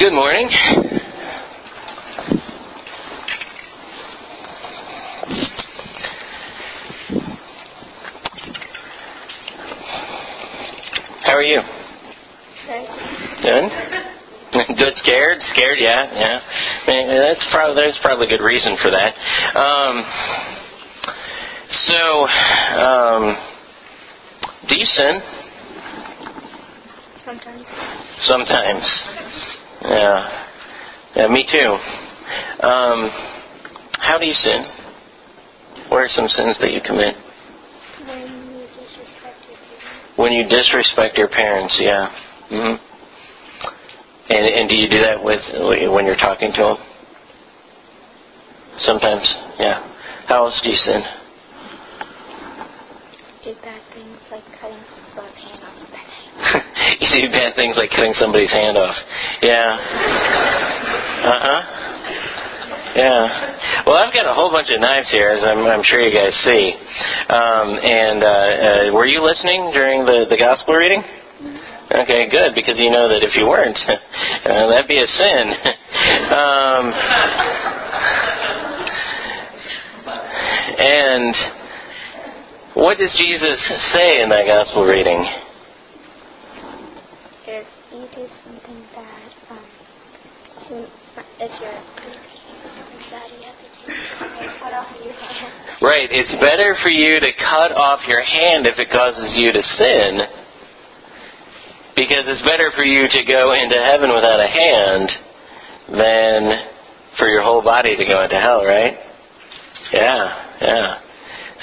Good morning. How are you? Good. Good. Scared? Scared? Yeah, yeah. I mean, that's probably there's probably good reason for that. Um, so, um, do you sin? Sometimes. Sometimes. Yeah. Yeah, me too. Um, how do you sin? What are some sins that you commit? When you disrespect your parents. When you disrespect your parents, yeah. hmm And and do you do that with when you're talking to them? Sometimes, yeah. How else do you sin? Do bad things like cutting someone's hand off the bed. you do bad things like cutting somebody's hand off. Yeah. Uh huh. Yeah. Well, I've got a whole bunch of knives here, as I'm, I'm sure you guys see. Um, and uh, uh, were you listening during the, the gospel reading? Okay, good, because you know that if you weren't, uh, that'd be a sin. um, and what does Jesus say in that gospel reading? You do something bad, um, if you're. Right, it's better for you to cut off your hand if it causes you to sin, because it's better for you to go into heaven without a hand than for your whole body to go into hell, right? Yeah, yeah.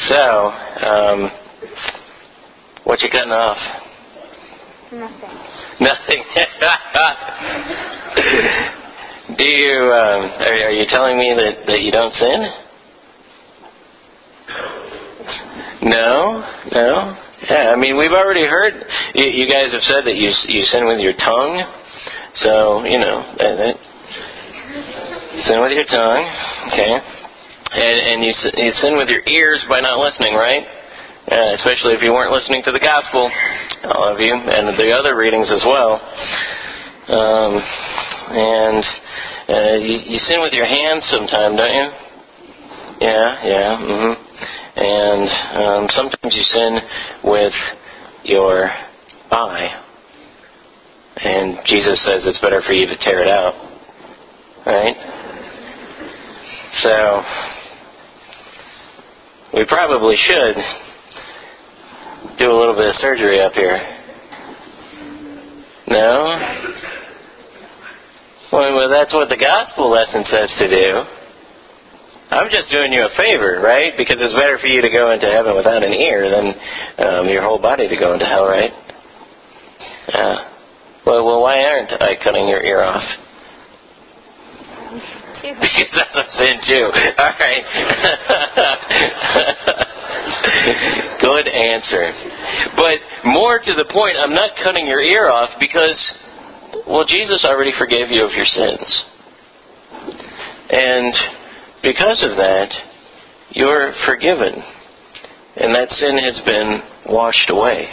So, um, what you cutting off? Nothing. Nothing. Do you? Um, are, are you telling me that, that you don't sin? No, no. Yeah, I mean we've already heard. You, you guys have said that you you sin with your tongue. So you know that, that sin with your tongue. Okay, and and you you sin with your ears by not listening, right? Uh, especially if you weren't listening to the gospel, all of you, and the other readings as well. Um, and uh, you, you sin with your hands sometime, don't you? Yeah, yeah. Mm hmm And um, sometimes you sin with your eye. And Jesus says it's better for you to tear it out. Right? So, we probably should do a little bit of surgery up here. No? Well, that's what the gospel lesson says to do. I'm just doing you a favor, right? Because it's better for you to go into heaven without an ear than um, your whole body to go into hell, right? Yeah. Well, well, why aren't I cutting your ear off? Because that's a sin too. All right. Good answer. But more to the point, I'm not cutting your ear off because, well, Jesus already forgave you of your sins. And because of that, you're forgiven. And that sin has been washed away.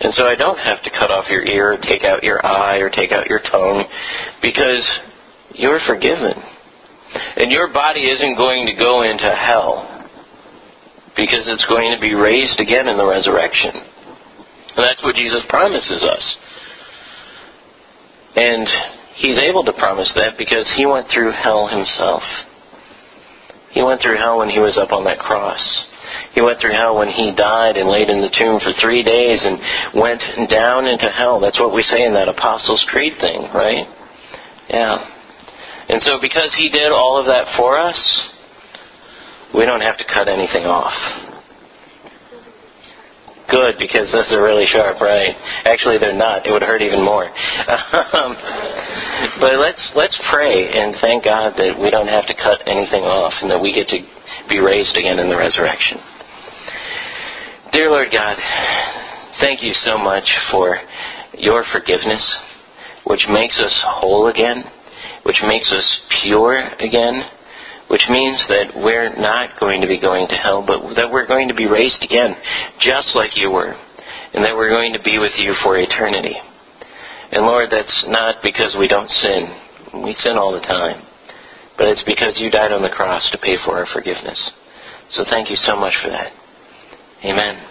And so I don't have to cut off your ear, or take out your eye, or take out your tongue, because you're forgiven. And your body isn't going to go into hell, because it's going to be raised again in the resurrection. And that's what Jesus promises us. And He's able to promise that because He went through hell Himself. He went through hell when He was up on that cross. He went through hell when he died and laid in the tomb for three days and went down into hell. That's what we say in that Apostles' Creed thing, right? Yeah. And so because he did all of that for us, we don't have to cut anything off. Good, because those are really sharp, right? Actually, they're not. It would hurt even more. Um, but let's let's pray and thank God that we don't have to cut anything off and that we get to be raised again in the resurrection. Dear Lord God, thank you so much for your forgiveness, which makes us whole again, which makes us pure again, which means that we're not going to be going to hell, but that we're going to be raised again, just like you were, and that we're going to be with you for eternity. And Lord, that's not because we don't sin. We sin all the time. But it's because you died on the cross to pay for our forgiveness. So thank you so much for that. Amen.